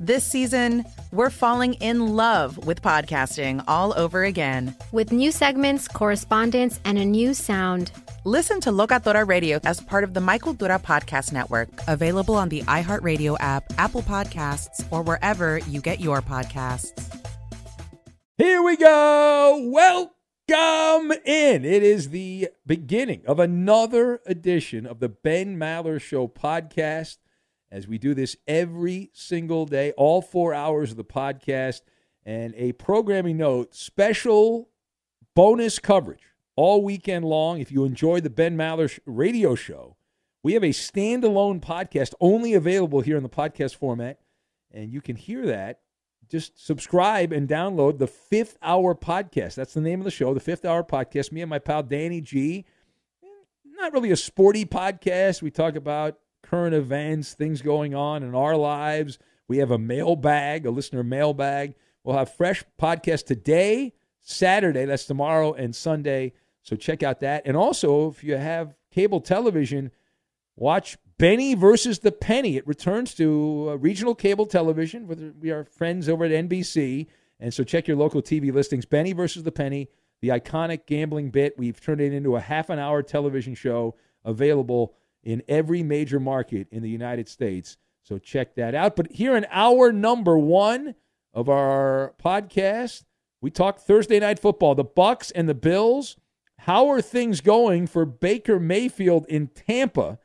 This season, we're falling in love with podcasting all over again. With new segments, correspondence, and a new sound. Listen to Locatora Radio as part of the Mic Cultura Podcast Network, available on the iHeartRadio app, Apple Podcasts, or wherever you get your podcasts. Here we go. Welcome in. It is the beginning of another edition of the Ben Maller Show podcast. As we do this every single day, all four hours of the podcast, and a programming note special bonus coverage all weekend long. If you enjoy the Ben Maller radio show, we have a standalone podcast only available here in the podcast format. And you can hear that. Just subscribe and download the fifth hour podcast. That's the name of the show, the fifth hour podcast. Me and my pal Danny G. Not really a sporty podcast. We talk about current events, things going on in our lives. We have a mailbag, a listener mailbag. We'll have fresh podcast today, Saturday, that's tomorrow, and Sunday. So check out that. And also, if you have cable television, watch Benny versus the Penny. It returns to uh, regional cable television. With we are friends over at NBC. And so check your local TV listings. Benny versus the Penny, the iconic gambling bit. We've turned it into a half an hour television show available in every major market in the United States. So check that out. But here in hour number one of our podcast, we talk Thursday night football. The Bucs and the Bills. How are things going for Baker Mayfield in Tampa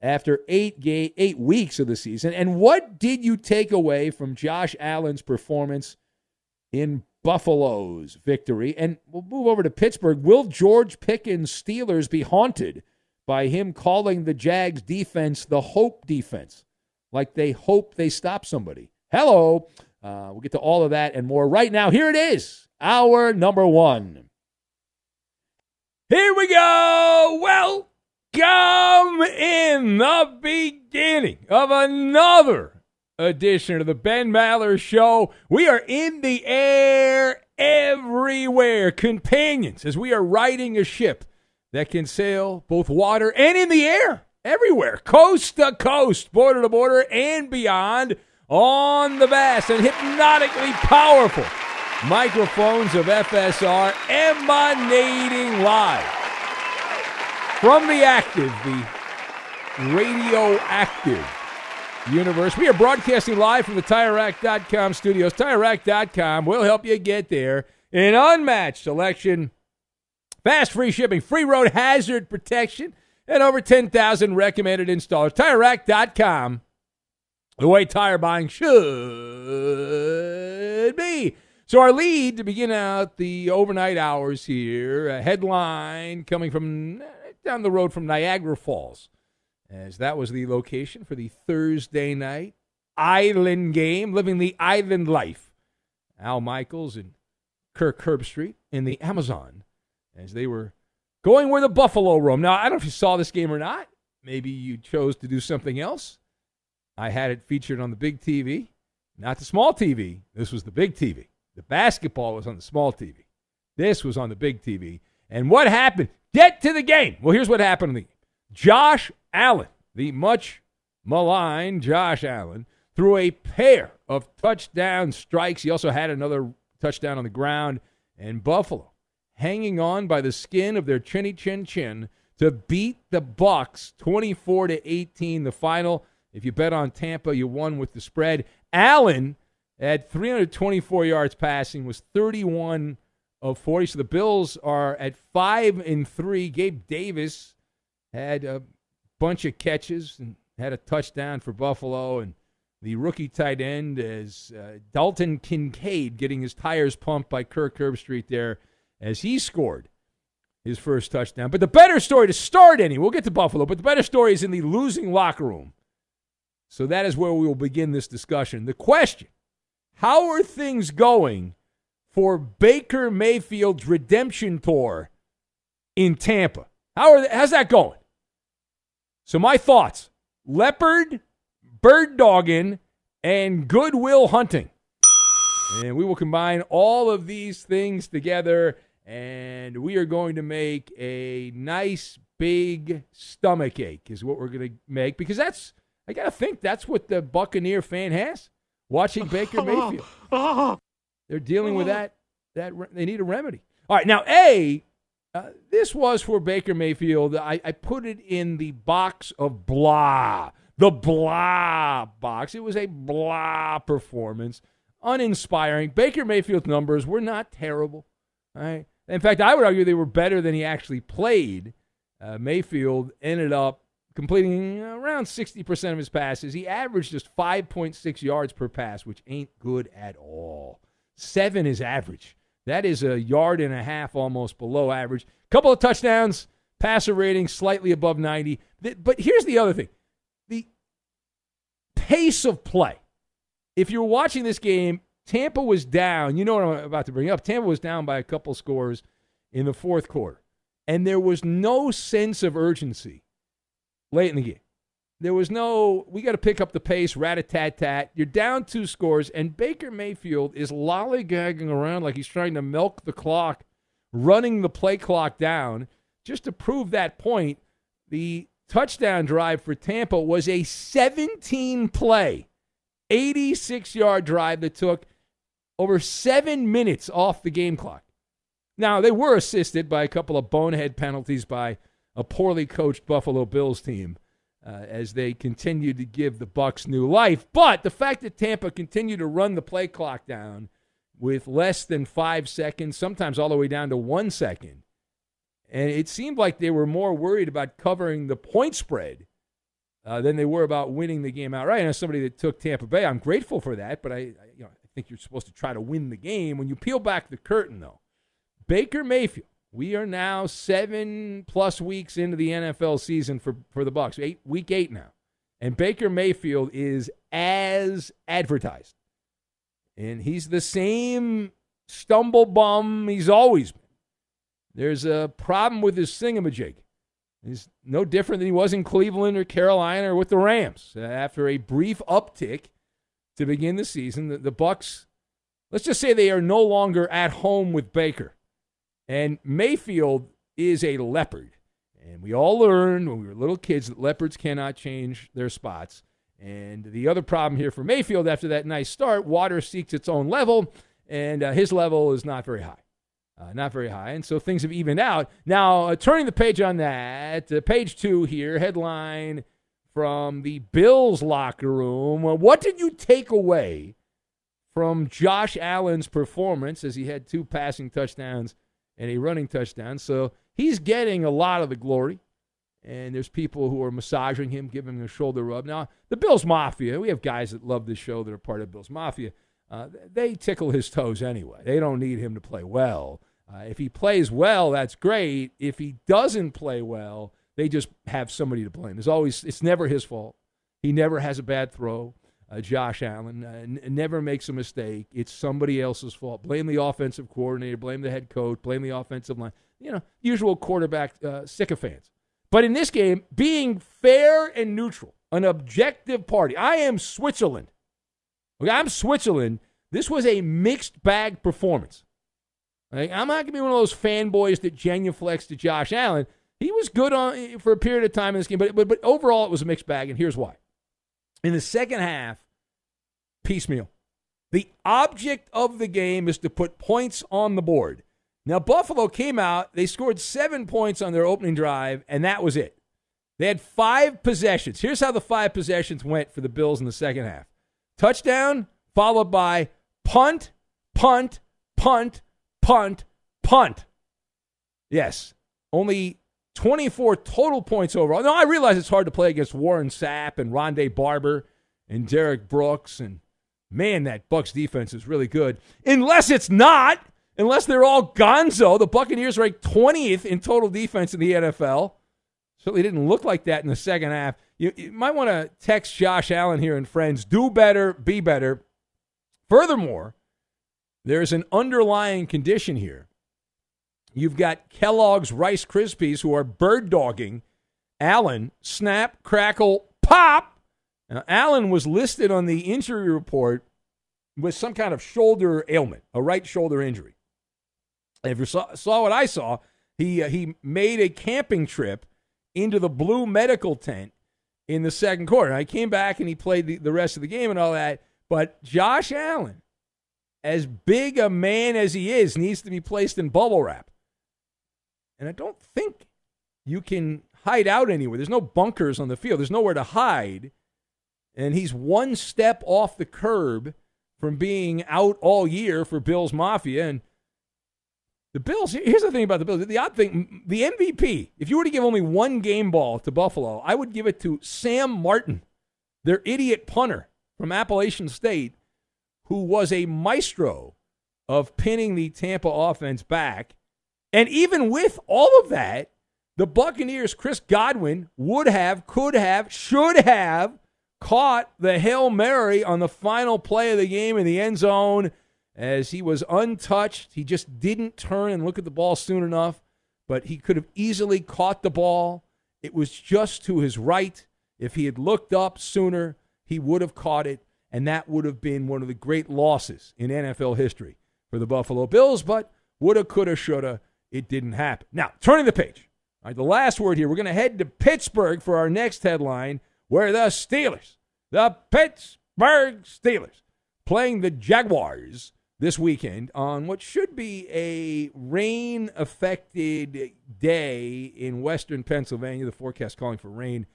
after eight ga- eight weeks of the season? And what did you take away from Josh Allen's performance in Buffalo's victory? And we'll move over to Pittsburgh. Will George Pickens' Steelers be haunted by him calling the Jags defense the hope defense, like they hope they stop somebody. Hello. Uh, we'll get to all of that and more right now. Here it is, our number one. Here we go. Welcome in the beginning of another edition of the Ben Maller Show. We are in the air everywhere, companions, as we are riding a ship that can sail both water and in the air, everywhere, coast to coast, border to border, and beyond on the vast and hypnotically powerful microphones of FSR emanating live from the active, the radioactive universe. We are broadcasting live from the TireRack.com studios. TireRack.com will help you get there. An unmatched selection Fast free shipping, free road hazard protection, and over 10,000 recommended installers. TireRack.com. The way tire buying should be. So, our lead to begin out the overnight hours here, a headline coming from down the road from Niagara Falls, as that was the location for the Thursday night island game, living the island life. Al Michaels and Kirk Herbstreit in the Amazon as they were going where the Buffalo roam. Now, I don't know if you saw this game or not. Maybe you chose to do something else. I had it featured on the big TV, not the small TV. This was the big TV. The basketball was on the small TV. This was on the big TV. And what happened? Get to the game. Well, here's what happened the. Josh Allen, the much maligned Josh Allen, threw a pair of touchdown strikes. He also had another touchdown on the ground. And Buffalo, hanging on by the skin of their chinny chin chin to beat the Bucs 24 to 18 the final. If you bet on Tampa, you won with the spread. Allen at 324 yards passing was 31 of 40. So the Bills are at 5 and 3. Gabe Davis had a bunch of catches and had a touchdown for Buffalo and the rookie tight end is uh, Dalton Kincaid getting his tires pumped by Kirk Herbstreit there as he scored his first touchdown. But the better story to start any, we'll get to Buffalo, but the better story is in the losing locker room. So that is where we will begin this discussion. The question how are things going for Baker Mayfield's redemption tour in Tampa? How are, how's that going? So, my thoughts leopard, bird dogging, and goodwill hunting. And we will combine all of these things together, and we are going to make a nice big stomach ache, is what we're going to make, because that's, I got to think, that's what the Buccaneer fan has watching Baker Mayfield. They're dealing with that. That they need a remedy. All right, now A, uh, this was for Baker Mayfield. I, I put it in the box of blah, the blah box. It was a blah performance, uninspiring. Baker Mayfield's numbers were not terrible. All right. In fact, I would argue they were better than he actually played. Uh, Mayfield ended up completing around 60% of his passes. He averaged just 5.6 yards per pass, which ain't good at all. Seven is average. That is a yard and a half almost below average. Couple of touchdowns, passer rating slightly above 90. But here's the other thing the pace of play. If you're watching this game, Tampa was down. You know what I'm about to bring up. Tampa was down by a couple scores in the fourth quarter. And there was no sense of urgency late in the game. There was no, we got to pick up the pace, rat a tat tat. You're down two scores, and Baker Mayfield is lollygagging around like he's trying to milk the clock, running the play clock down. Just to prove that point, the touchdown drive for Tampa was a 17 play, 86 yard drive that took over seven minutes off the game clock. Now, they were assisted by a couple of bonehead penalties by a poorly coached Buffalo Bills team uh, as they continue to give the Bucs new life. But the fact that Tampa continued to run the play clock down with less than five seconds, sometimes all the way down to one second, and it seemed like they were more worried about covering the point spread uh, than they were about winning the game outright. And as somebody that took Tampa Bay, I'm grateful for that. But I, I, you know, think you're supposed to try to win the game. When you peel back the curtain, though, Baker Mayfield we are now seven plus weeks into the NFL season for, for the Bucs. Eight week eight now. And Baker Mayfield is as advertised. And he's the same stumble bum he's always been. There's a problem with his thingamajig. He's no different than he was in Cleveland or Carolina or with the Rams. After a brief uptick to begin the season, the, the Bucs, let's just say they are no longer at home with Baker. And Mayfield is a leopard. And we all learned when we were little kids that leopards cannot change their spots. And the other problem here for Mayfield after that nice start, water seeks its own level, and uh, his level is not very high. Uh, not very high. And so things have evened out. Now, uh, turning the page on that, uh, page two here, headline from the Bills locker room. what did you take away from Josh Allen's performance as he had two passing touchdowns and a running touchdown. So he's getting a lot of the glory. And there's people who are massaging him, giving him a shoulder rub. Now, the Bills Mafia, we have guys that love this show that are part of Bills Mafia. Uh, they tickle his toes anyway. They don't need him to play well. Uh, if he plays well, that's great. If he doesn't play well, they just have somebody to blame. There's always, it's never his fault. He never has a bad throw uh, Josh Allen. Uh, n- never makes a mistake. It's somebody else's fault. Blame the offensive coordinator, blame the head coach, blame the offensive line. You know, usual quarterback uh, sycophants. But in this game, being fair and neutral, an objective party. I am Switzerland. Okay, I'm Switzerland. This was a mixed bag performance. Like, I'm not going to be one of those fanboys that genuflex to Josh Allen. He was good on eh, for a period of time in this game, but, but, but overall it was a mixed bag, and here's why. In the second half, piecemeal. The object of the game is to put points on the board. Now, Buffalo came out, they scored seven points on their opening drive, and that was it. They had five possessions. Here's how the five possessions went for the Bills in the second half touchdown, followed by punt, punt, punt, punt, punt. Yes, only 24 total points overall. Now, I realize it's hard to play against Warren Sapp and Rondé Barber and Derrick Brooks. And man, that Bucs defense is really good. Unless it's not, unless they're all gonzo. The Buccaneers ranked 20th in total defense in the NFL. Certainly didn't look like that in the second half. You, you might want to text Josh Allen here and friends do better, be better. Furthermore, there's an underlying condition here. You've got Kellogg's Rice Krispies who are bird dogging Allen, snap, crackle, pop. Now, Allen was listed on the injury report with some kind of shoulder ailment, a right shoulder injury. if you saw, saw what I saw, he, uh, he made a camping trip into the blue medical tent in the second quarter. I came back and he played the, the rest of the game and all that. But Josh Allen, as big a man as he is, needs to be placed in bubble wrap. And I don't think you can hide out anywhere. There's no bunkers on the field, there's nowhere to hide. And he's one step off the curb from being out all year for Bills Mafia. And the Bills, here's the thing about the Bills. The odd thing, the MVP, if you were to give only one game ball to Buffalo, I would give it to Sam Martin, their idiot punter from Appalachian State, who was a maestro of pinning the Tampa offense back. And even with all of that, the Buccaneers, Chris Godwin, would have, could have, should have caught the Hail Mary on the final play of the game in the end zone as he was untouched. He just didn't turn and look at the ball soon enough, but he could have easily caught the ball. It was just to his right. If he had looked up sooner, he would have caught it, and that would have been one of the great losses in NFL history for the Buffalo Bills. But woulda, coulda, shoulda, it didn't happen. Now, turning the page. All right, the last word here. We're going to head to Pittsburgh for our next headline, where the Steelers, the Pittsburgh Steelers, playing the Jaguars this weekend on what should be a rain affected day in western Pennsylvania. The forecast calling for rain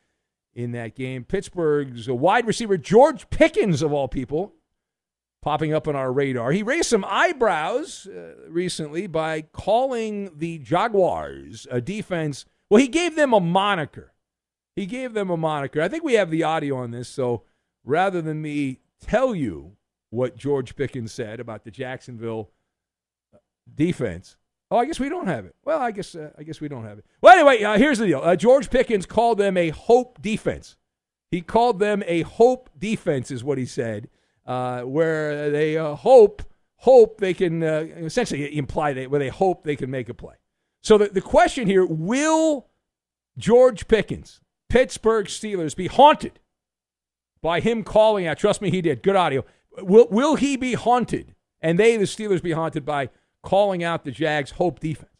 in that game. Pittsburgh's wide receiver, George Pickens, of all people, popping up on our radar. He raised some eyebrows uh, recently by calling the Jaguars a defense. Well, he gave them a moniker. He gave them a moniker. I think we have the audio on this, so rather than me tell you what George Pickens said about the Jacksonville uh, defense. Oh, I guess we don't have it. Well, I guess uh, I guess we don't have it. Well, anyway, uh, here's the deal. Uh, George Pickens called them a hope defense. He called them a hope defense, is what he said, uh, where they uh, hope hope they can essentially imply that where they hope they can make a play. So the, the question here: Will George Pickens, Pittsburgh Steelers, be haunted by him calling out? Trust me, he did. Good audio will, will he be haunted? And they, the Steelers, be haunted by calling out the Jags' hope defense.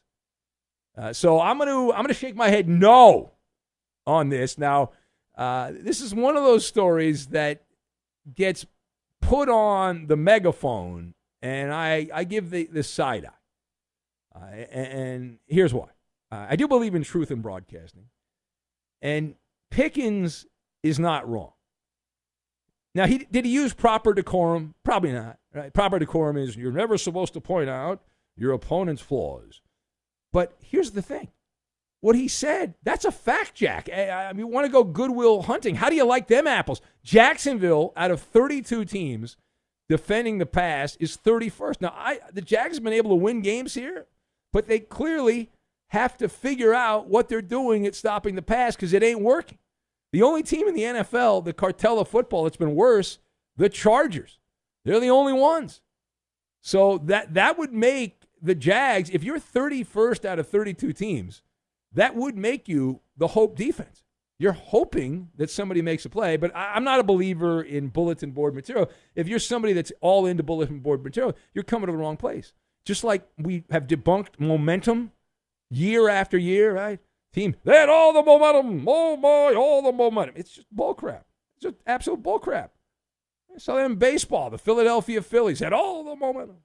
Uh, so I'm going to I'm going to shake my head no on this. Now, uh, this is one of those stories that gets put on the megaphone, and I, I give the, the side eye. Uh, and, here's why uh, I do believe in truth in broadcasting, and Pickens is not wrong. Now, he did he use proper decorum? Probably not. Right? Proper decorum is you're never supposed to point out your opponent's flaws. But here's the thing. What he said, that's a fact, Jack. Eh, I, mean, you want to go goodwill hunting. How do you like them apples? Jacksonville, out of 32 teams defending the pass, is 31st. Now, I, the Jags have been able to win games here, but they clearly have to figure out what they're doing at stopping the pass because it ain't working. The only team in the NFL, the cartel of football, that's been worse, the Chargers. They're the only ones. So that that would make the Jags, if you're 31st out of 32 teams, that would make you the hope defense. You're hoping that somebody makes a play, but I'm not a believer in bulletin board material. If you're somebody that's all into bulletin board material, you're coming to the wrong place. Just like we have debunked momentum year after year, right? Team, they had all the momentum. Oh boy, all the momentum. It's just bullcrap. It's just absolute bullcrap. I saw that in baseball. The Philadelphia Phillies had all the momentum.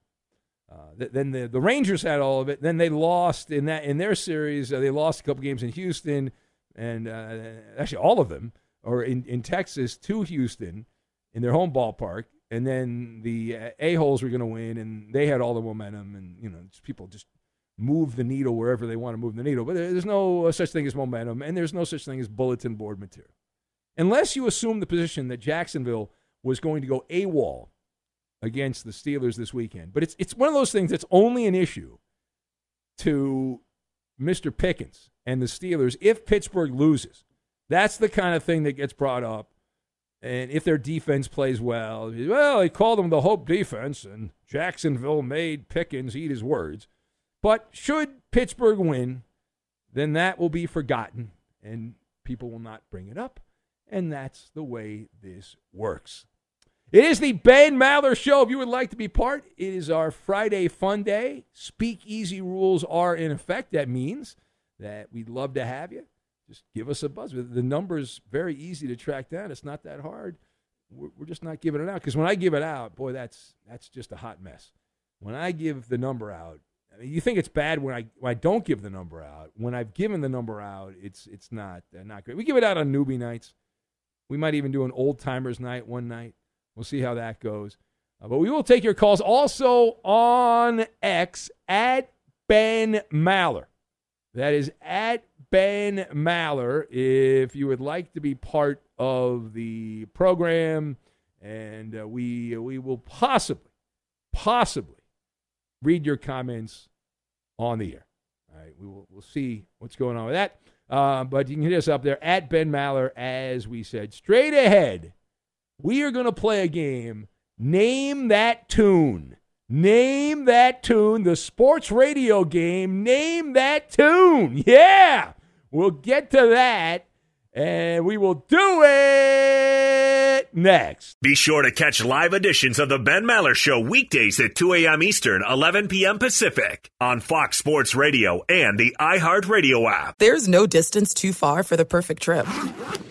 Uh, th- then the, the Rangers had all of it. Then they lost in that in their series. Uh, they lost a couple games in Houston, and uh, actually all of them, or in, in Texas to Houston in their home ballpark. And then the uh, a holes were going to win, and they had all the momentum, and you know people just move the needle wherever they want to move the needle. But there's no such thing as momentum, and there's no such thing as bulletin board material, unless you assume the position that Jacksonville was going to go AWOL against the Steelers this weekend. But it's it's one of those things that's only an issue to Mr. Pickens and the Steelers if Pittsburgh loses. That's the kind of thing that gets brought up. And if their defense plays well, well, they called them the hope defense, and Jacksonville made Pickens eat his words. But should Pittsburgh win, then that will be forgotten, and people will not bring it up. And that's the way this works. It is the Ben Maller Show. If you would like to be part, it is our Friday fun day. Speakeasy rules are in effect. That means that we'd love to have you. Just give us a buzz. The number's very easy to track down. It's not that hard. We're, we're just not giving it out because when I give it out, boy, that's that's just a hot mess. When I give the number out, I mean, you think it's bad when I when I don't give the number out. When I've given the number out, it's it's not uh, not great. We give it out on newbie nights. We might even do an old timers night one night. We'll see how that goes. Uh, but we will take your calls also on X at Ben Maller. That is at Ben Maller. If you would like to be part of the program, and uh, we we will possibly, possibly read your comments on the air. All right, we will we'll see what's going on with that. Uh, but you can hit us up there at Ben Maller, as we said. Straight ahead, we are going to play a game. Name that tune. Name that tune. The sports radio game. Name that tune. Yeah. We'll get to that and we will do it next. Be sure to catch live editions of the Ben Maller Show weekdays at 2 a.m. Eastern, 11 p.m. Pacific on Fox Sports Radio and the iHeartRadio app. There's no distance too far for the perfect trip.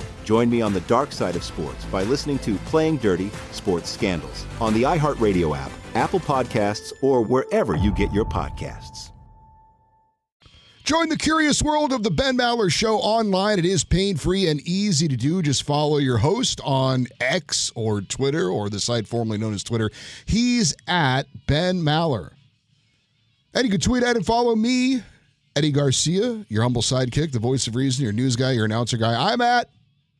Join me on the dark side of sports by listening to Playing Dirty Sports Scandals on the iHeartRadio app, Apple Podcasts, or wherever you get your podcasts. Join the curious world of the Ben Maller Show online. It is pain free and easy to do. Just follow your host on X or Twitter or the site formerly known as Twitter. He's at Ben Maller. And you can tweet at and follow me, Eddie Garcia, your humble sidekick, the voice of reason, your news guy, your announcer guy. I'm at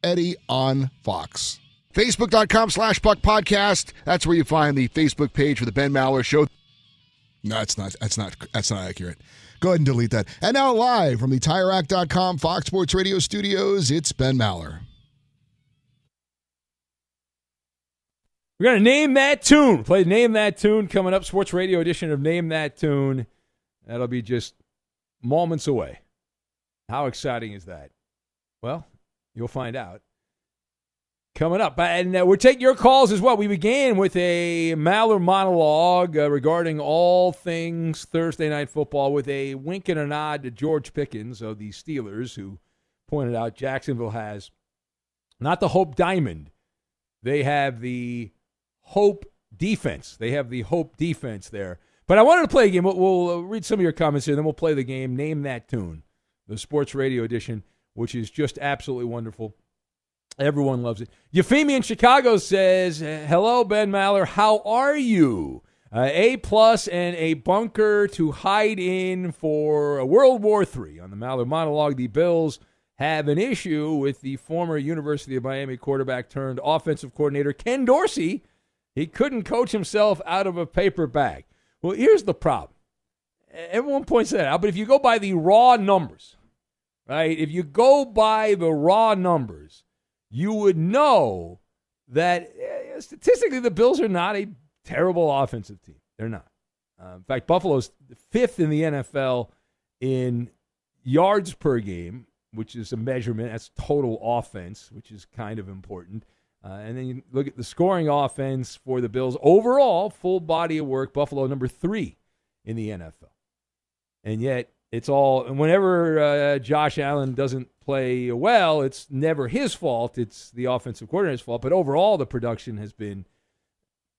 Eddie on Fox. Facebook.com slash Buck Podcast. That's where you find the Facebook page for the Ben Maller Show. No, that's not that's not that's not accurate. Go ahead and delete that. And now live from the TireRack.com Fox Sports Radio studios, it's Ben Maller. We're to name that tune. Play Name That Tune coming up. Sports Radio edition of Name That Tune. That'll be just moments away. How exciting is that? Well, you'll find out. Coming up. And uh, we're taking your calls as well. We began with a Maller monologue uh, regarding all things Thursday night football with a wink and a nod to George Pickens of the Steelers, who pointed out Jacksonville has not the Hope Diamond, they have the Hope defense. They have the Hope defense there. But I wanted to play a game. We'll, we'll uh, read some of your comments here, then we'll play the game. Name that tune, the sports radio edition, which is just absolutely wonderful. Everyone loves it. Euphemia in Chicago says, "Hello, Ben Maller. How are you? Uh, a plus and a bunker to hide in for a World War III." On the Maller monologue, the Bills have an issue with the former University of Miami quarterback turned offensive coordinator Ken Dorsey. He couldn't coach himself out of a paper bag. Well, here's the problem. Everyone points that out, but if you go by the raw numbers, right? If you go by the raw numbers, you would know that eh, statistically the Bills are not a terrible offensive team. They're not. Uh, in fact, Buffalo's fifth in the NFL in yards per game, which is a measurement. That's total offense, which is kind of important. Uh, and then you look at the scoring offense for the Bills overall, full body of work. Buffalo number three in the NFL, and yet it's all. And whenever uh, Josh Allen doesn't play well, it's never his fault. It's the offensive coordinator's fault. But overall, the production has been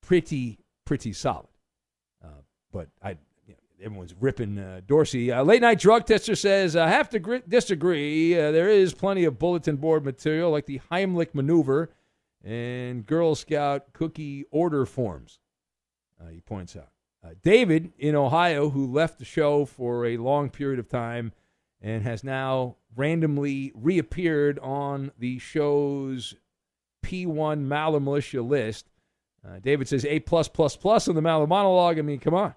pretty pretty solid. Uh, but I, everyone's ripping uh, Dorsey. Uh, late night drug tester says I have to gr- disagree. Uh, there is plenty of bulletin board material like the Heimlich maneuver and Girl Scout cookie order forms. Uh, he points out. Uh, David in Ohio, who left the show for a long period of time and has now randomly reappeared on the show's P1 Maller Militia list. Uh, David says A plus plus plus in the Maller monologue. I mean, come on.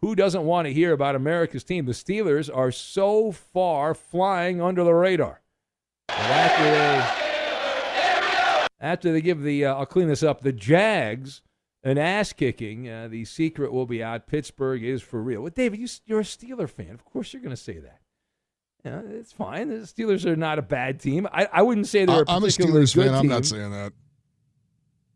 Who doesn't want to hear about America's team? The Steelers are so far flying under the radar. After they, after they give the, uh, I'll clean this up, the Jags an ass kicking, uh, the secret will be out. Pittsburgh is for real. Well, David, you, you're a Steeler fan. Of course you're going to say that. Yeah, it's fine. The Steelers are not a bad team. I, I wouldn't say they're a I'm a Steelers good fan. I'm not saying that.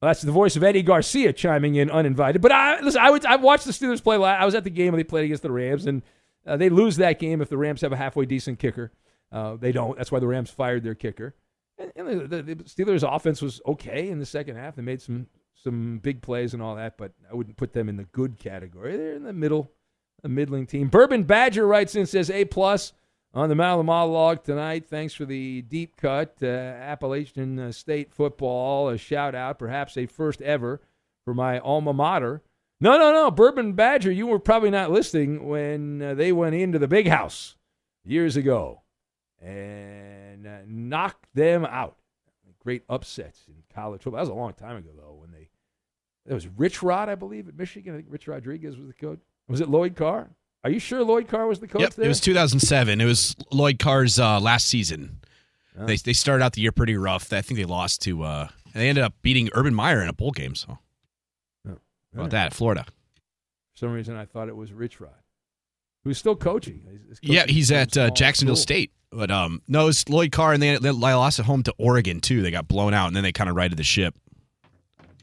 Well, that's the voice of Eddie Garcia chiming in uninvited. But I listen. I would. I watched the Steelers play. I was at the game when they played against the Rams, and uh, they lose that game if the Rams have a halfway decent kicker. Uh, they don't. That's why the Rams fired their kicker. And, and the, the Steelers' offense was okay in the second half. They made some some big plays and all that, but I wouldn't put them in the good category. They're in the middle, a middling team. Bourbon Badger writes in says A plus on the the Monologue tonight. Thanks for the deep cut. Uh, Appalachian uh, State football, a shout out, perhaps a first ever for my alma mater. No, no, no. Bourbon Badger, you were probably not listening when uh, they went into the big house years ago and uh, knocked them out. Great upsets in college football. That was a long time ago, though. It was Rich Rod, I believe, at Michigan. I think Rich Rodriguez was the coach. Was it Lloyd Carr? Are you sure Lloyd Carr was the coach Yep, there? it was 2007. It was Lloyd Carr's uh, last season. Oh. They they started out the year pretty rough. I think they lost to. uh They ended up beating Urban Meyer in a bowl game. So Oh, about right. that, Florida. For some reason, I thought it was Rich Rod, who's still coaching. He's- he's Yeah, he's at uh, Jacksonville school. State. But um, no, it's Lloyd Carr, and they, they lost at home to Oregon too. They got blown out, and then they kind of righted the ship.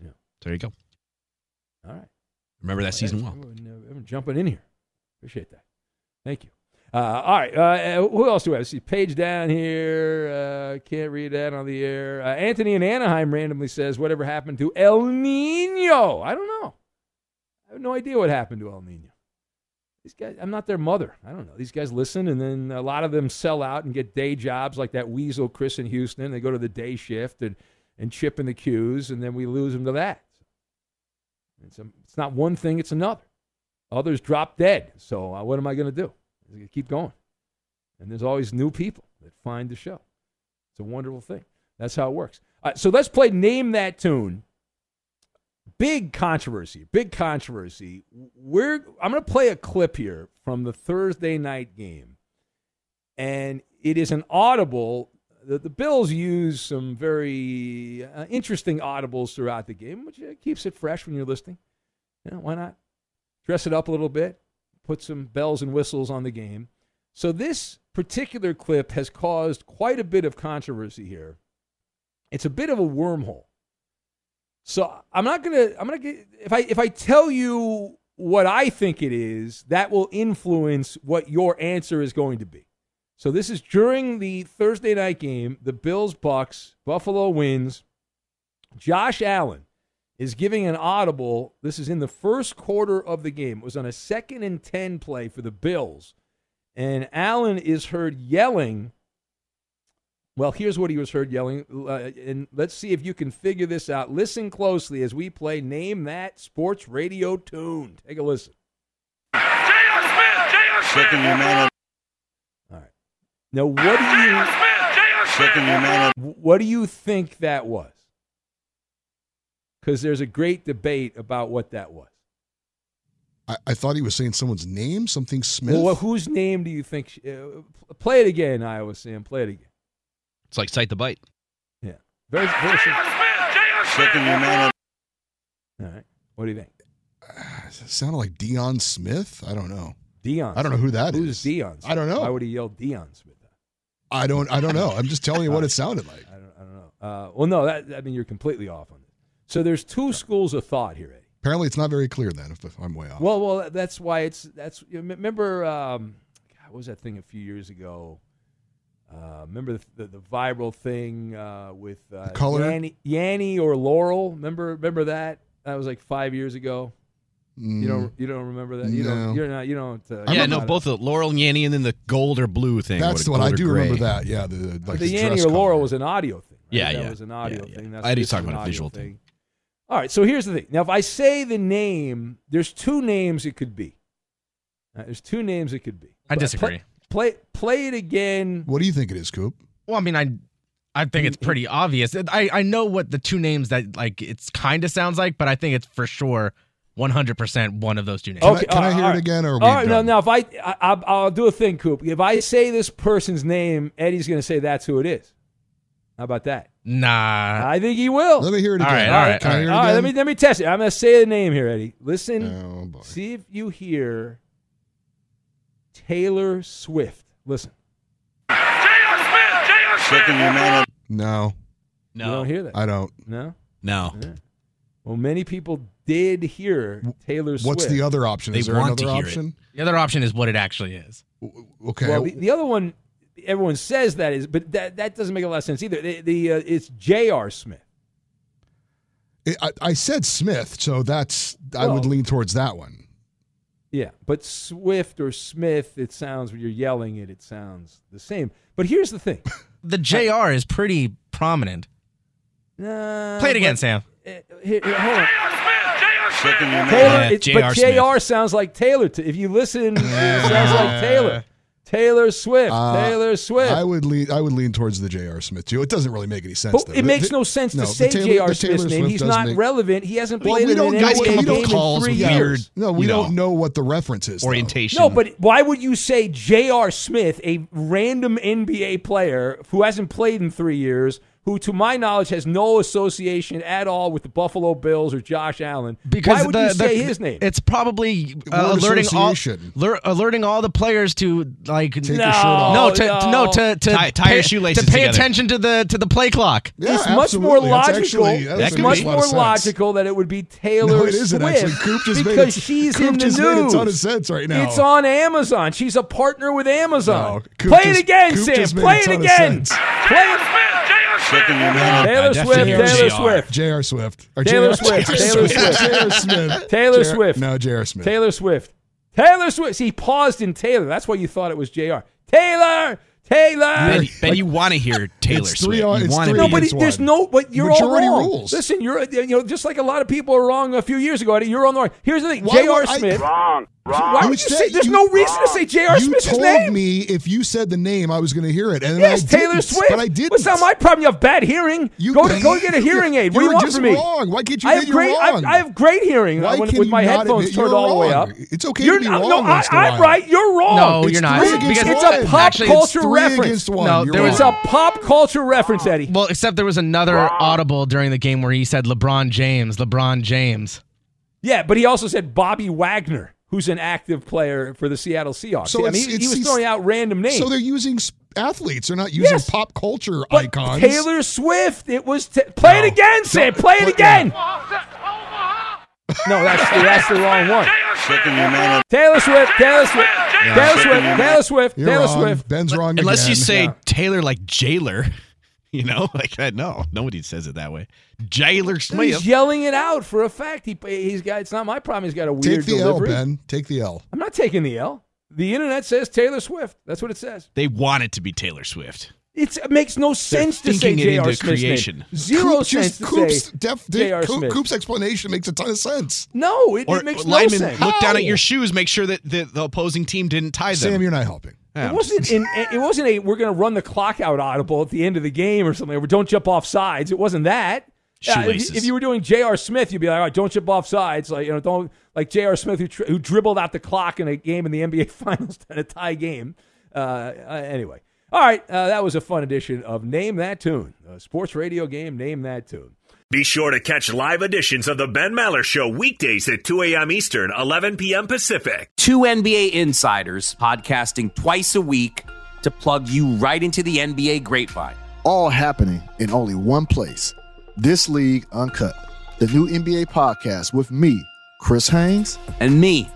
Yeah. There you go. Remember that season well. Uh, everyone jumping in here. Appreciate that. Thank you. Uh, all right. Uh, who else do we have? See, page down here. Uh, can't read that on the air. Uh, Anthony in Anaheim randomly says, "Whatever happened to El Nino?" I don't know. I have no idea what happened to El Nino. These guys, I'm not their mother. I don't know. These guys listen, and then a lot of them sell out and get day jobs like that weasel Chris in Houston. They go to the day shift and and chip in the queues, and then we lose them to that. It's, a, it's not one thing; it's another. Others drop dead. So uh, what am I going to do? Keep going. And there's always new people that find the show. It's a wonderful thing. That's how it works. So let's play Name That Tune. Big controversy. Big controversy. We're I'm going to play a clip here from the Thursday night game, and it is an audible. The, the Bills use some very uh, interesting audibles throughout the game, which uh, keeps it fresh when you're listening. You know, why not? Dress it up a little bit, put some bells and whistles on the game. So this particular clip has caused quite a bit of controversy here. It's a bit of a wormhole. So I'm not gonna. I'm gonna get if I if I tell you what I think it is, that will influence what your answer is going to be. So this is during the Thursday night game, the Bills Bucs, Buffalo wins. Josh Allen is giving an audible. This is in the first quarter of the game. It was on a second and 10 play for the Bills. And Allen is heard yelling. Well, here's what he was heard yelling. Uh, and let's see if you can figure this out. Listen closely as we play Name That Sports Radio Tune. Take a listen. Second your man. Now, what do you Second what do you think that was? Because there's a great debate about what that was. I, I thought he was saying someone's name, something Smith. Well, whose name do you think? She, uh, play it again, Iowa Sam. Play it again. It's like cite the bite. Yeah. Very, very simple. Second your man. All right. What do you think? It sounded like Dion Smith. I don't know. Dion. I don't know who that is. Who's Dion? I don't know. Why would he yell Dion Smith? I don't. I don't know. I'm just telling you what it sounded like. I don't, I don't know. Uh, well, no, that I mean you're completely off on it. So there's two schools of thought here, Eddie. Apparently, it's not very clear then. If, if I'm way off. Well, well, that's why it's that's. You know, remember, um, God, what was that thing a few years ago? Uh, remember the, the, the viral thing uh, with uh? Yanny, Yanny or Laurel? Remember, remember that? That was like five years ago. You don't, you don't remember that? You Mm. No. don't, you're not, you don't. Uh, yeah, no, not- both the Laurel and Yanny, and then the gold or blue thing. That's or what I do gray. remember. That yeah, the like the the Yanny dress or Laurel was an audio thing. right? Yeah, that yeah, was an audio yeah, thing. That's I this talking is an about a audio visual thing. All right, so here's the thing. Now, if I say the name, there's two names it could be. Uh, there's two names it could be. I But disagree. Play, play, play it again. What do you think it is, Coop? Well, I mean, I I think it's pretty obvious. I I know what the two names that like it's kind of sounds like, but I think it's for sure 100% one of those two names. Can I- can I hear all it again, or are we all right, now, done? now, if I, I, I'll- I'll do a thing, Coop. If I say this person's name, Eddie's going to say that's who it is. How about that? Nah. I think he will. Let me hear it again. right, all right, Can I hear it All right, again? let me let me test it. I'm going to say the name here, Eddie. Listen. Oh, boy. See if you hear Taylor Swift. Listen. Second your man. No, No. You don't hear that? I don't. no. No. Yeah. Well, many people did hear Taylor Swift. What's the other option? They Is there want to another hear it. option? The other option is what it actually is. Okay. Well, the, the other one, everyone says that is, but that, that doesn't make a lot of sense either. The, the uh, it's J.R. Smith. I, I- I said Smith, so that's I would lean towards that one. Yeah, but Swift or Smith, it sounds when you're yelling it, it sounds the same. But here's the thing. The JR is pretty prominent. Nah, Play it again, but- Sam. uh, here- here, hold on. Second man. Taylor, Yeah, it's, J.R. but Smith. J.R. sounds like Taylor. To, if you listen, it sounds like Taylor. Taylor Swift. Uh, Taylor Swift. I would lean. I would lean towards the J.R. Smith too. It doesn't really make any sense. But though. it The- makes the- no sense no, to say J.R. the Smith's Taylor name. Swift He's not make- relevant. He hasn't Well, played we in don't an know NBA what- we game in calls three weird- years. No, we don't know, know what the reference is. though. Orientation. No, but why would you say J.R. Smith, a random NBA player who hasn't played in three years, who, to my knowledge, has no association at all with the Buffalo Bills or Josh Allen? Because why would the, you say the- his name? It's probably uh, alerting all association. alerting all the players to like Take your shirt off. no to No, no, no. to to Tie- tie pay, your shoelaces to pay together. attention to the to the play clock. Yeah, it's much more absolutely. That's logical. actually- that it's much makes a lot more logical that it would be Taylor No, it isn't Swift actually. Coop just made because it- she's Coop in the just news. made a ton of sense right now. It's on Amazon. She's a partner with Amazon. No, Play just- it again, Coop Sam. Play it ton of again. sense. Play it. Second your man. Taylor Swift. Taylor Swift. J.R. Swift. Taylor Swift. Taylor Swift. Swift. Taylor Swift. No, J.R. Smith. Taylor Swift. Taylor Swift. See, he paused in Taylor. That's why you thought it was Jr. Taylor. Taylor. Ben, ben you want to hear Taylor It's Swift. three on- it's want to three No, on but against it- there's one. no. But you're Majority all wrong. rules. Listen, you're you know just like a lot of people are wrong a few years ago. You're on the wrong. Here's the thing. J.R. would I- Smith. Wrong. Wrong. Why would you said- say? There's you- no reason to say J.R. Smith's name. You told me if you said the name, I was going to hear it, and then Yes, I Taylor didn't, Swift. But I didn't. What's not my problem? You have bad hearing. You go to go get a hearing aid. What do You're you want just from me? wrong. Why can't you I admit have great. I have, wrong? I have great hearing Why can with you my headphones turned you're all the way up. wrong? It's okay You're to be wrong No, I, once in a I'm right. You're wrong. No, It's you're not. Because it's one. a pop Actually, culture reference. against. No, You're there was It's a pop culture reference, Eddie. Well, except there was another audible during the game where he said LeBron James, LeBron James. Yeah, but he also said Bobby Wagner, who's an active player for the Seattle Seahawks. So I mean, he, he was throwing out random names. So they're using athletes. They're not using Yes. pop culture But icons. Taylor Swift. It was. T- play No. it again, Sam. Play it But- again. No, that's the, that's the wrong one. Second your man. Taylor Swift. Taylor Swift. Taylor Swift. Taylor Swift. You're Taylor wrong. Swift. Ben's wrong Unless you say Yeah. Taylor like jailer, you know, like that. No, nobody says it that way. Jailer He's yelling it out for a fact. He he's got. It's not my problem. He's got a weird Take the delivery. L, Ben. Take the L. I'm not taking the L. The internet says Taylor Swift. That's what it says. They want it to be Taylor Swift. It's, it makes no sense to say thinking it J.R. into Smith's creation. name. Zero Coop sense just, to Coop's, say def, J.R. Coop, Smith. Coop's explanation makes a ton of sense. No, it, Or it makes lineman, no sense. look down at your shoes, make sure that the, the opposing team didn't tie them. Sam, you're not helping. Yeah, It wasn't. In, it wasn't a. We're going to run the clock out audible at the end of the game or something. Or don't jump off sides. It wasn't that. Yeah, if, you- if you were doing J.R. Smith, you'd be like, all right, don't jump off sides. Like you know, don't like J.R. Smith who, tr- who dribbled out the clock in a game in the NBA Finals in a tie game. Uh, uh, anyway, all right, uh, that was a fun edition of Name That Tune, a sports radio game. Name That Tune. Be sure to catch live editions of The Ben Maller Show weekdays at 2 a.m. Eastern, 11 p.m. Pacific. Two NBA insiders podcasting twice a week to plug you right into the NBA grapevine. All happening in only one place. This League Uncut, the new NBA podcast with me, Chris Haynes, And me,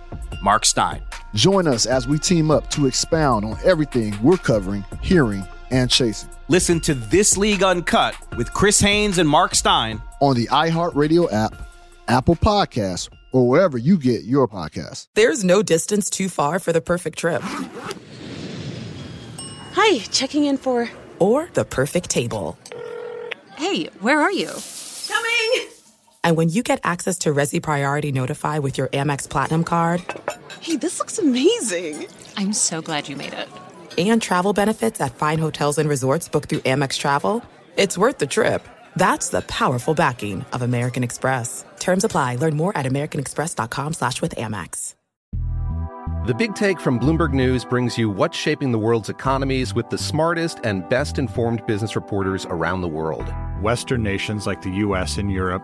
Mark Stein. Join us as we team up to expound on everything we're covering, hearing, and chasing Listen to This League Uncut with Chris Haynes and Mark Stein. on the iHeartRadio app, Apple Podcasts, or wherever you get your podcasts. There's no distance too far for the perfect trip. Hi, checking in for. Or the perfect table. Hey, where are you? Coming! And when you get access to Resy Priority Notify with your Amex Platinum card Hey, this looks amazing! I'm so glad you made it. and travel benefits at fine hotels and resorts booked through Amex Travel, it's worth the trip. That's the powerful backing of American Express. Terms apply. Learn more at americanexpress.com slash with Amex. The Big Take from Bloomberg News brings you what's shaping the world's economies with the smartest and best informed business reporters around the world. Western nations like the US and Europe,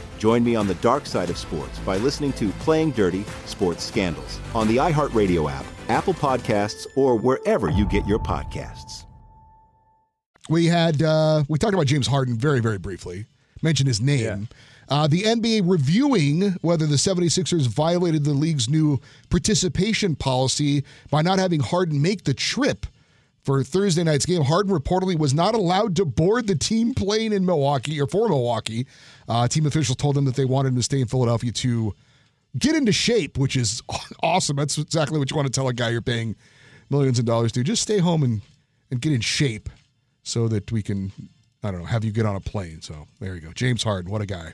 Join me on the dark side of sports by listening to Playing Dirty Sports Scandals on the iHeartRadio app, Apple Podcasts, or wherever you get your podcasts. We had uh, we talked about James Harden very very briefly. Mentioned his name. Uh, the NBA reviewing whether the 76ers violated the league's new participation policy by not having Harden make the trip for Thursday night's game. Harden reportedly was not allowed to board the team plane in Milwaukee or for Milwaukee. Uh, team officials told him that they wanted him to stay in Philadelphia to get into shape, which is awesome. That's exactly what you want to tell a guy you're paying millions of dollars to. Just stay home and, and get in shape so that we can, I don't know, have you get on a plane. So there you go. James Harden, what a guy.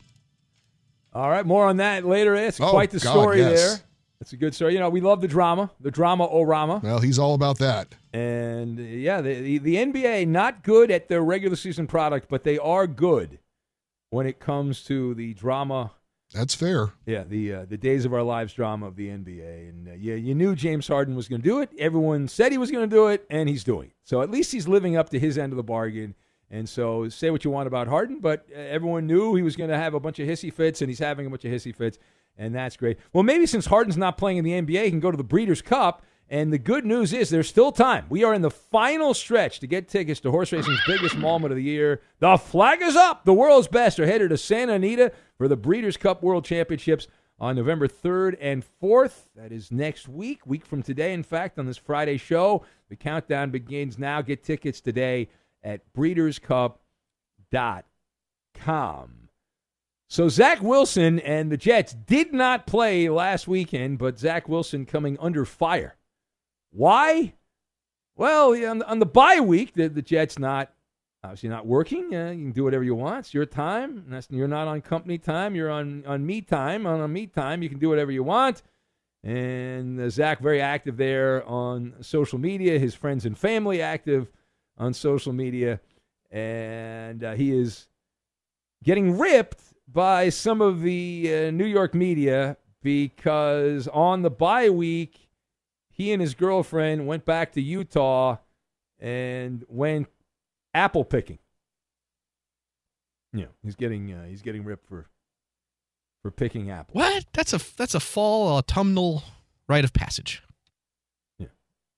All right, more on that later. It's Oh, quite the God, story yes. there. It's a good story. You know, we love the drama, the drama orama. Well, he's all about that. And yeah, the, the, the NBA not good at their regular season product, but they are good when it comes to the drama. That's fair. Yeah, the uh, the days of our lives drama of the NBA, and uh, yeah, you knew James Harden was going to do it. Everyone said he was going to do it, and he's doing it. So at least he's living up to his end of the bargain. And so say what you want about Harden, but uh, everyone knew he was going to have a bunch of hissy fits, and he's having a bunch of hissy fits, and that's great. Well, maybe since Harden's not playing in the NBA, he can go to the Breeders' Cup. And the good news is there's still time. We are in the final stretch to get tickets to horse racing's biggest moment of the year. The flag is up. The world's best are headed to Santa Anita for the Breeders' Cup World Championships on November 3rd and 4th. That is next week, week from today, in fact, on this Friday show. The countdown begins now. Get tickets today at breederscup.com. So Zach Wilson and the Jets did not play last weekend, but Zach Wilson coming under fire. Why? Well, on, on the bye week, the, the Jets not obviously not working. Uh, you can do whatever you want. It's your time. That's, you're not on company time. You're on on me time. On, on me time, you can do whatever you want. And uh, Zach very active there on social media. His friends and family active on social media, and uh, he is getting ripped by some of the uh, New York media because on the bye week, he and his girlfriend went back to Utah and went apple picking. Yeah, he's getting uh, he's getting ripped for for picking apples. What? That's a that's a fall autumnal rite of passage. Yeah.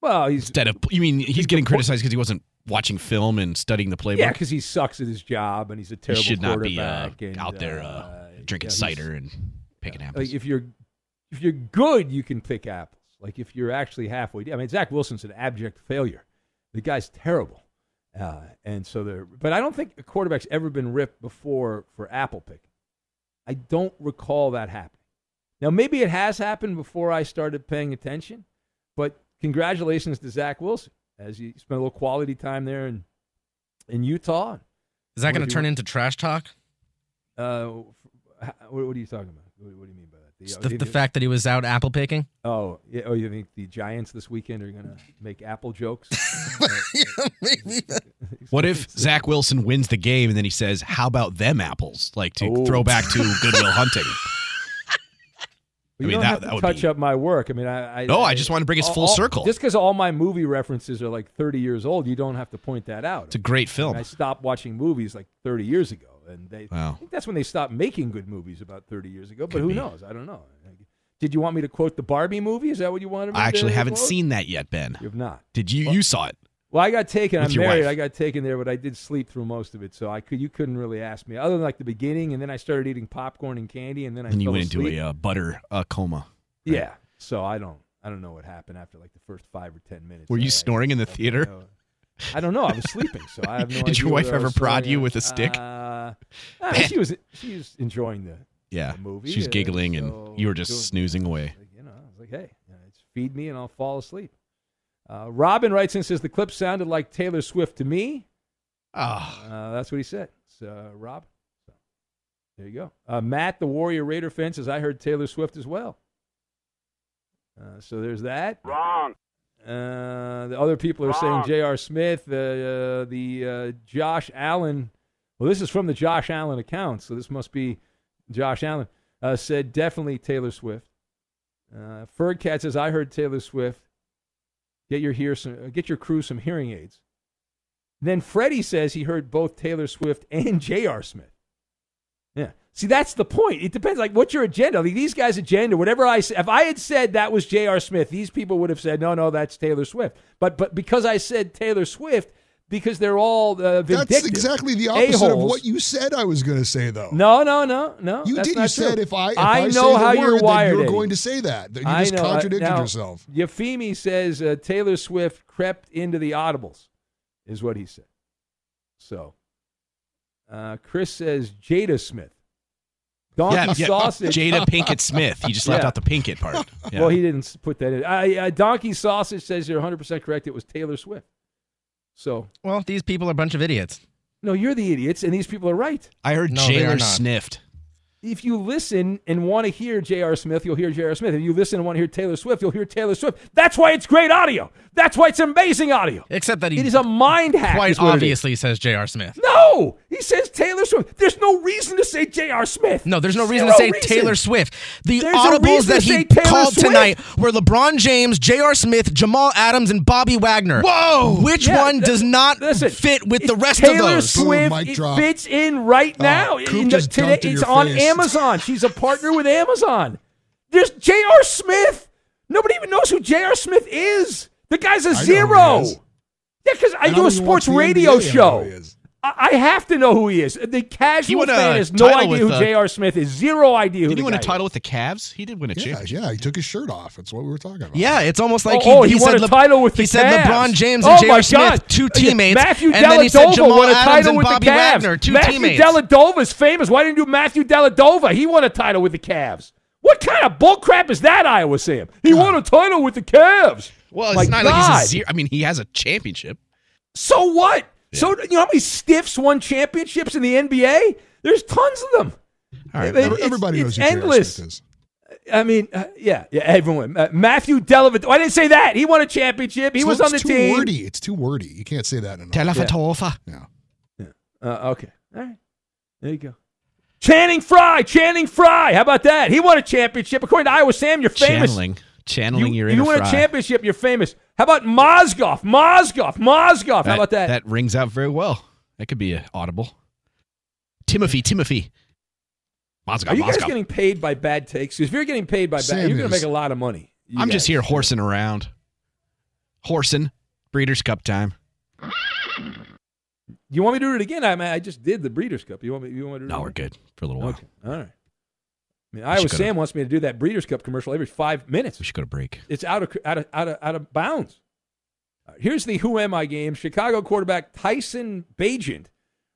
Well, he's instead of you mean he's getting criticized because he wasn't watching film and studying the playbook. Yeah, because he sucks at his job and he's a he terrible should not be uh, quarterback and, out there uh, uh, drinking yeah, cider and picking apples. Like if you're if you're good, you can pick apples. Like if you're actually halfway. Down. I mean, Zach Wilson's an abject failure. The guy's terrible, uh, and so there. But I don't think a quarterback's ever been ripped before for apple picking. I don't recall that happening. Now maybe it has happened before I started paying attention, but congratulations to Zach Wilson as you spent a little quality time there in in Utah. Is that going to turn want- into trash talk? Uh, what, what are you talking about? What, what do you mean by that? Just uh, the, the fact that he was out apple picking? Oh, yeah. Oh, you think the Giants this weekend are going to make Apple jokes? What if Zach Wilson wins the game and then he says, "How about them apples?" Like to Oh. throw back to Good Will Hunting. I mean, that, that would touch be. up my work. I mean, I, I No, I just want to bring us all- full all- circle. Just because all my movie references are like 30 years old, you don't have to point that out. It's a great I, film. I stopped watching movies like 30 years ago, and they. Wow. I think that's when they stopped making good movies about 30 years ago. But Could who be. knows? I don't know. Did you want me to quote the Barbie movie? Is that what you wanted me I actually haven't quote? seen that yet, Ben. You have not. Did you? You saw it. Well, I got taken. With I'm married. wife. I got taken there, but I did sleep through most of it, so I could. You couldn't really ask me other than like the beginning, and then I started eating popcorn and candy, and then I And you fell went into a uh, butter uh, coma. Yeah. So I don't. I don't know what happened after like the first five or ten minutes. Were you I- snoring in the I- theater? I don't know. I was sleeping, so I have no Did your wife ever prod you with a stick? Uh, she was. She was enjoying the Yeah. the movie. She was uh, giggling, so and you were just snoozing away. You know, I was like, hey, uh, it's feed me and I'll fall asleep. Uh, Robin writes in and says the clip sounded like Taylor Swift to me. Ah. Uh, that's what he said. It's, uh, Rob. So, there you go. Uh, Matt, the Warrior Raider fan, says I heard Taylor Swift as well. Uh, so there's that. Wrong. Uh, the other people are Wrong. saying J.R. Smith, uh, uh, the uh, Josh Allen. Well, this is from the Josh Allen account, so this must be Josh Allen. Uh, said definitely Taylor Swift. Uh, Fergcat says I heard Taylor Swift. Get your hear some, get your crew some hearing aids. Then Freddie says he heard both Taylor Swift and J.R. Smith. Yeah. See, that's the point. It depends, like, what's your agenda? Like, these guys' agenda, whatever I say, if I had said that was J.R. Smith, these people would have said, no, no, that's Taylor Swift. But but because I said Taylor Swift, because they're all uh, vindictive. That's exactly the opposite of a-holes. what you said I was going to say, though. No, no, no, no. You that's did. You not said true. if I, if I I, know say the how word, you're then wired. you're going to say that. You I just know. Contradicted now, yourself. Yafimi says uh, Taylor Swift crept into the audibles, is what he said. So, uh, Chris says Jada Smith. Donkey yeah, yeah. sausage. Jada Pinkett Smith. He just left Yeah. out the Pinkett part. Yeah. Well, he didn't put that in. I, uh, Donkey sausage says you're 100 percent correct. It was Taylor Swift. So, Well, these people are a bunch of idiots. no, you're the idiots, and these people are right. I heard No, they are Jailer sniffed. If you listen and want to hear J.R. Smith, you'll hear J.R. Smith. If you listen and want to hear Taylor Swift, you'll hear Taylor Swift. That's why it's great audio. That's why it's amazing audio. Except that he It is a mind hack. quite is what it is. obviously says J.R. Smith. No, he says Taylor Swift. There's no reason to say J.R. Smith. No, there's no reason Zero to say reason. Taylor Swift. The There's audibles that he called Swift. tonight were LeBron James, J.R. Smith, Jamal Adams, and Bobby Wagner. Whoa! Which Yeah, one th- does not listen, fit with the rest Taylor of those? Taylor Swift Boom, it drop. fits in right Oh, now. Coop In the- just today, dunked in it's your on face. Amazon. She's a partner with Amazon. There's J.R. Smith. Nobody even knows who J.R. Smith is. The guy's a I know who he zero. Yeah, because I And do a sports radio I show. Who he is. I I have to know who he is. The casual fan has no title idea who with, uh, J.R. Smith is. Zero idea Did he win a title is. with the Cavs? He did win a Yeah, championship. yeah, he took his shirt off. That's what we were talking about. Yeah, it's almost like oh, he, he, he won said a Le- title with he the said Cavs. LeBron James oh and my J.R. Smith, God. two Yeah, teammates, Matthew and then he said Jamal won a Adams title and with Bobby the Cavs. Wagner, two Matthew teammates. Dellavedova is famous. Why didn't you do Matthew Dellavedova? He won a title with the Cavs. What kind of bullcrap is that, Iowa Sam? He won a title with the Cavs. Well, My it's not God. like he's a zero. I mean, he has a championship. So what? So you know how many stiffs won championships in the NBA? There's tons of them. All right. It- it's- Everybody it's knows who endless. Smith is. I mean, uh, yeah, yeah, everyone. Uh, Matthew Dellavedova. I didn't say that. He won a championship. He So was on the team. It's too wordy. It's too wordy. You can't say that enough. Telefatova. Yeah. Uh, okay. All right. There you go. Channing Frye. Channing Frye. How about that? He won a championship. According to Iowa Sam, you're famous. Channeling. Channeling you, your you won Fry. a championship. You're famous. How about Mozgov? Mozgov. Mozgov. How about that? That rings out very well. That could be audible. Timothy, Timothy. Mozgov, Are you guys getting paid by bad takes? 'Cause if you're getting paid by bad, Sam you're going to is. make a lot of money. You I'm just here horsing around. Horsing. Breeders' Cup time. You want me to do it again? I mean, I just did the Breeders' Cup. You want me? You want me to? Do it? No, it we're good for a little while. Okay. All right. I mean, Iowa should go to- Sam wants me to do that Breeders' Cup commercial every five minutes. We should go to break. It's out of out of out of, out of bounds. Uh, Here's the Who Am I game. Chicago quarterback Tyson Bagent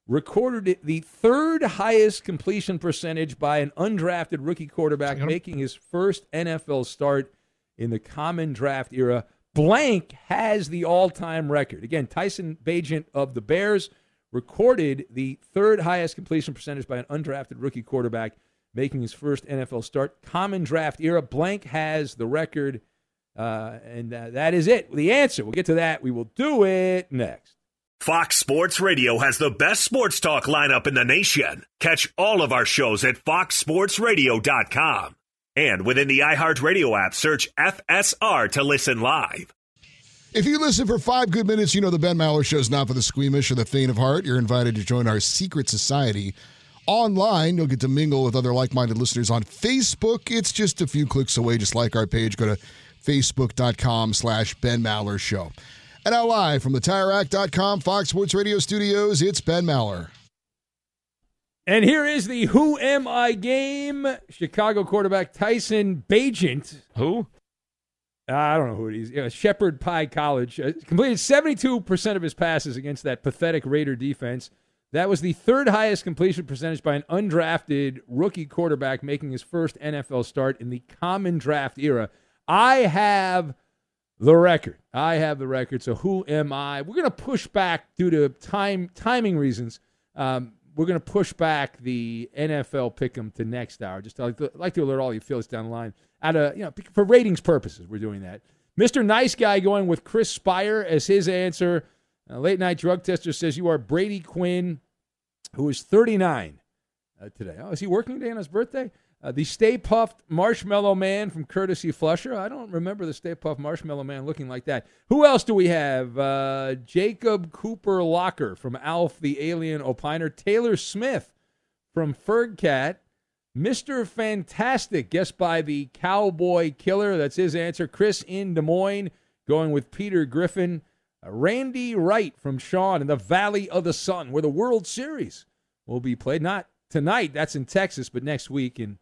recorded the third highest completion percentage by an undrafted rookie quarterback, making his first NFL start in the common draft era. Blank has the all-time record. Again, Tyson Bagent of the Bears recorded the third highest completion percentage by an undrafted rookie quarterback, making his first NFL start. Common draft era. Blank has the record. Uh, and uh, that is it. The answer. We'll get to that. We will do it next. Fox Sports Radio has the best sports talk lineup in the nation. Catch all of our shows at foxsportsradio.com. And within the iHeartRadio app, search FSR to listen live. If you listen for five good minutes, you know the Ben Maller Show is not for the squeamish or the faint of heart. You're invited to join our secret society. Online, you'll get to mingle with other like minded listeners on Facebook. It's just a few clicks away. Just like our page, go to facebook.com slash Ben Maller Show. And now live from the TireRack.com Fox Sports Radio studios, it's Ben Maller. And here is the Who Am I game. Chicago quarterback Tyson Bagent. Who? I don't know who it is. Yeah, Shepherd Pie College uh, completed 72% of his passes against that pathetic Raider defense. That was the third highest completion percentage by an undrafted rookie quarterback making his first NFL start in the common draft era. I have the record. I have the record. So who am I? We're going to push back due to time timing reasons. Um, we're going to push back the NFL pick'em to next hour. Just like to, like to alert all you Phillies down the line. Out of you know for ratings purposes, we're doing that. Mr. Nice Guy going with Chris Spire as his answer. Uh, late night drug tester says you are Brady Quinn, who is 39 uh, today. Oh, is he working today on his birthday? Uh, the Stay Puft Marshmallow Man from Courtesy Flusher. I don't remember the Stay Puft Marshmallow Man looking like that. Who else do we have? Uh, Jacob Cooper Locker from Alf the Alien Opiner. Taylor Smith from Fergcat. Mr. Fantastic, guessed by the Cowboy Killer. That's his answer. Chris in Des Moines going with Peter Griffin. Uh, Randy Wright from Sean in the Valley of the Sun, where the World Series will be played. Not tonight, that's in Texas, but next week in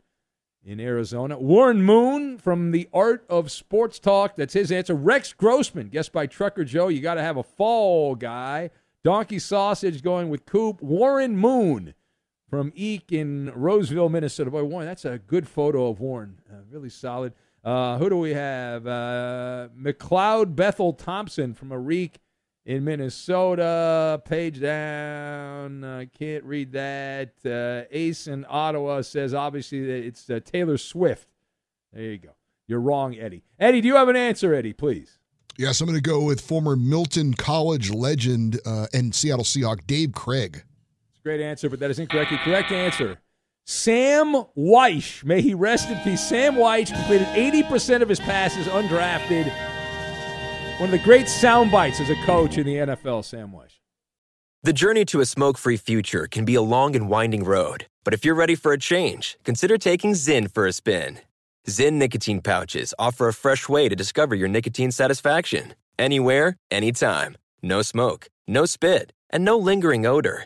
in Arizona. Warren Moon from the Art of Sports Talk. That's his answer. Rex Grossman, guessed by Trucker Joe. You got to have a fall guy. Donkey Sausage going with Coop. Warren Moon from Eek in Roseville, Minnesota. Boy, Warren, that's a good photo of Warren. Uh, really solid. Uh, who do we have? Uh, McLeod Bethel Thompson from Areek in Minnesota. Page down. I uh, can't read that. Uh, Ace in Ottawa says obviously that it's uh, Taylor Swift. There you go. You're wrong, Eddie. Eddie, do you have an answer, Eddie, please? Yes, I'm going to go with former Milton College legend uh, and Seattle Seahawk Dave Krieg. It's a great answer, but that is incorrect. The correct answer Sam Wyche, May he rest in peace. Sam Wyche completed 80% of his passes undrafted one of the great sound bites as a coach in the NFL, Sam Wyche. The journey to a smoke free future can be a long and winding road, but if you're ready for a change, consider taking Zyn for a spin. Zyn nicotine pouches offer a fresh way to discover your nicotine satisfaction. Anywhere, anytime. No smoke, no spit, and no lingering odor.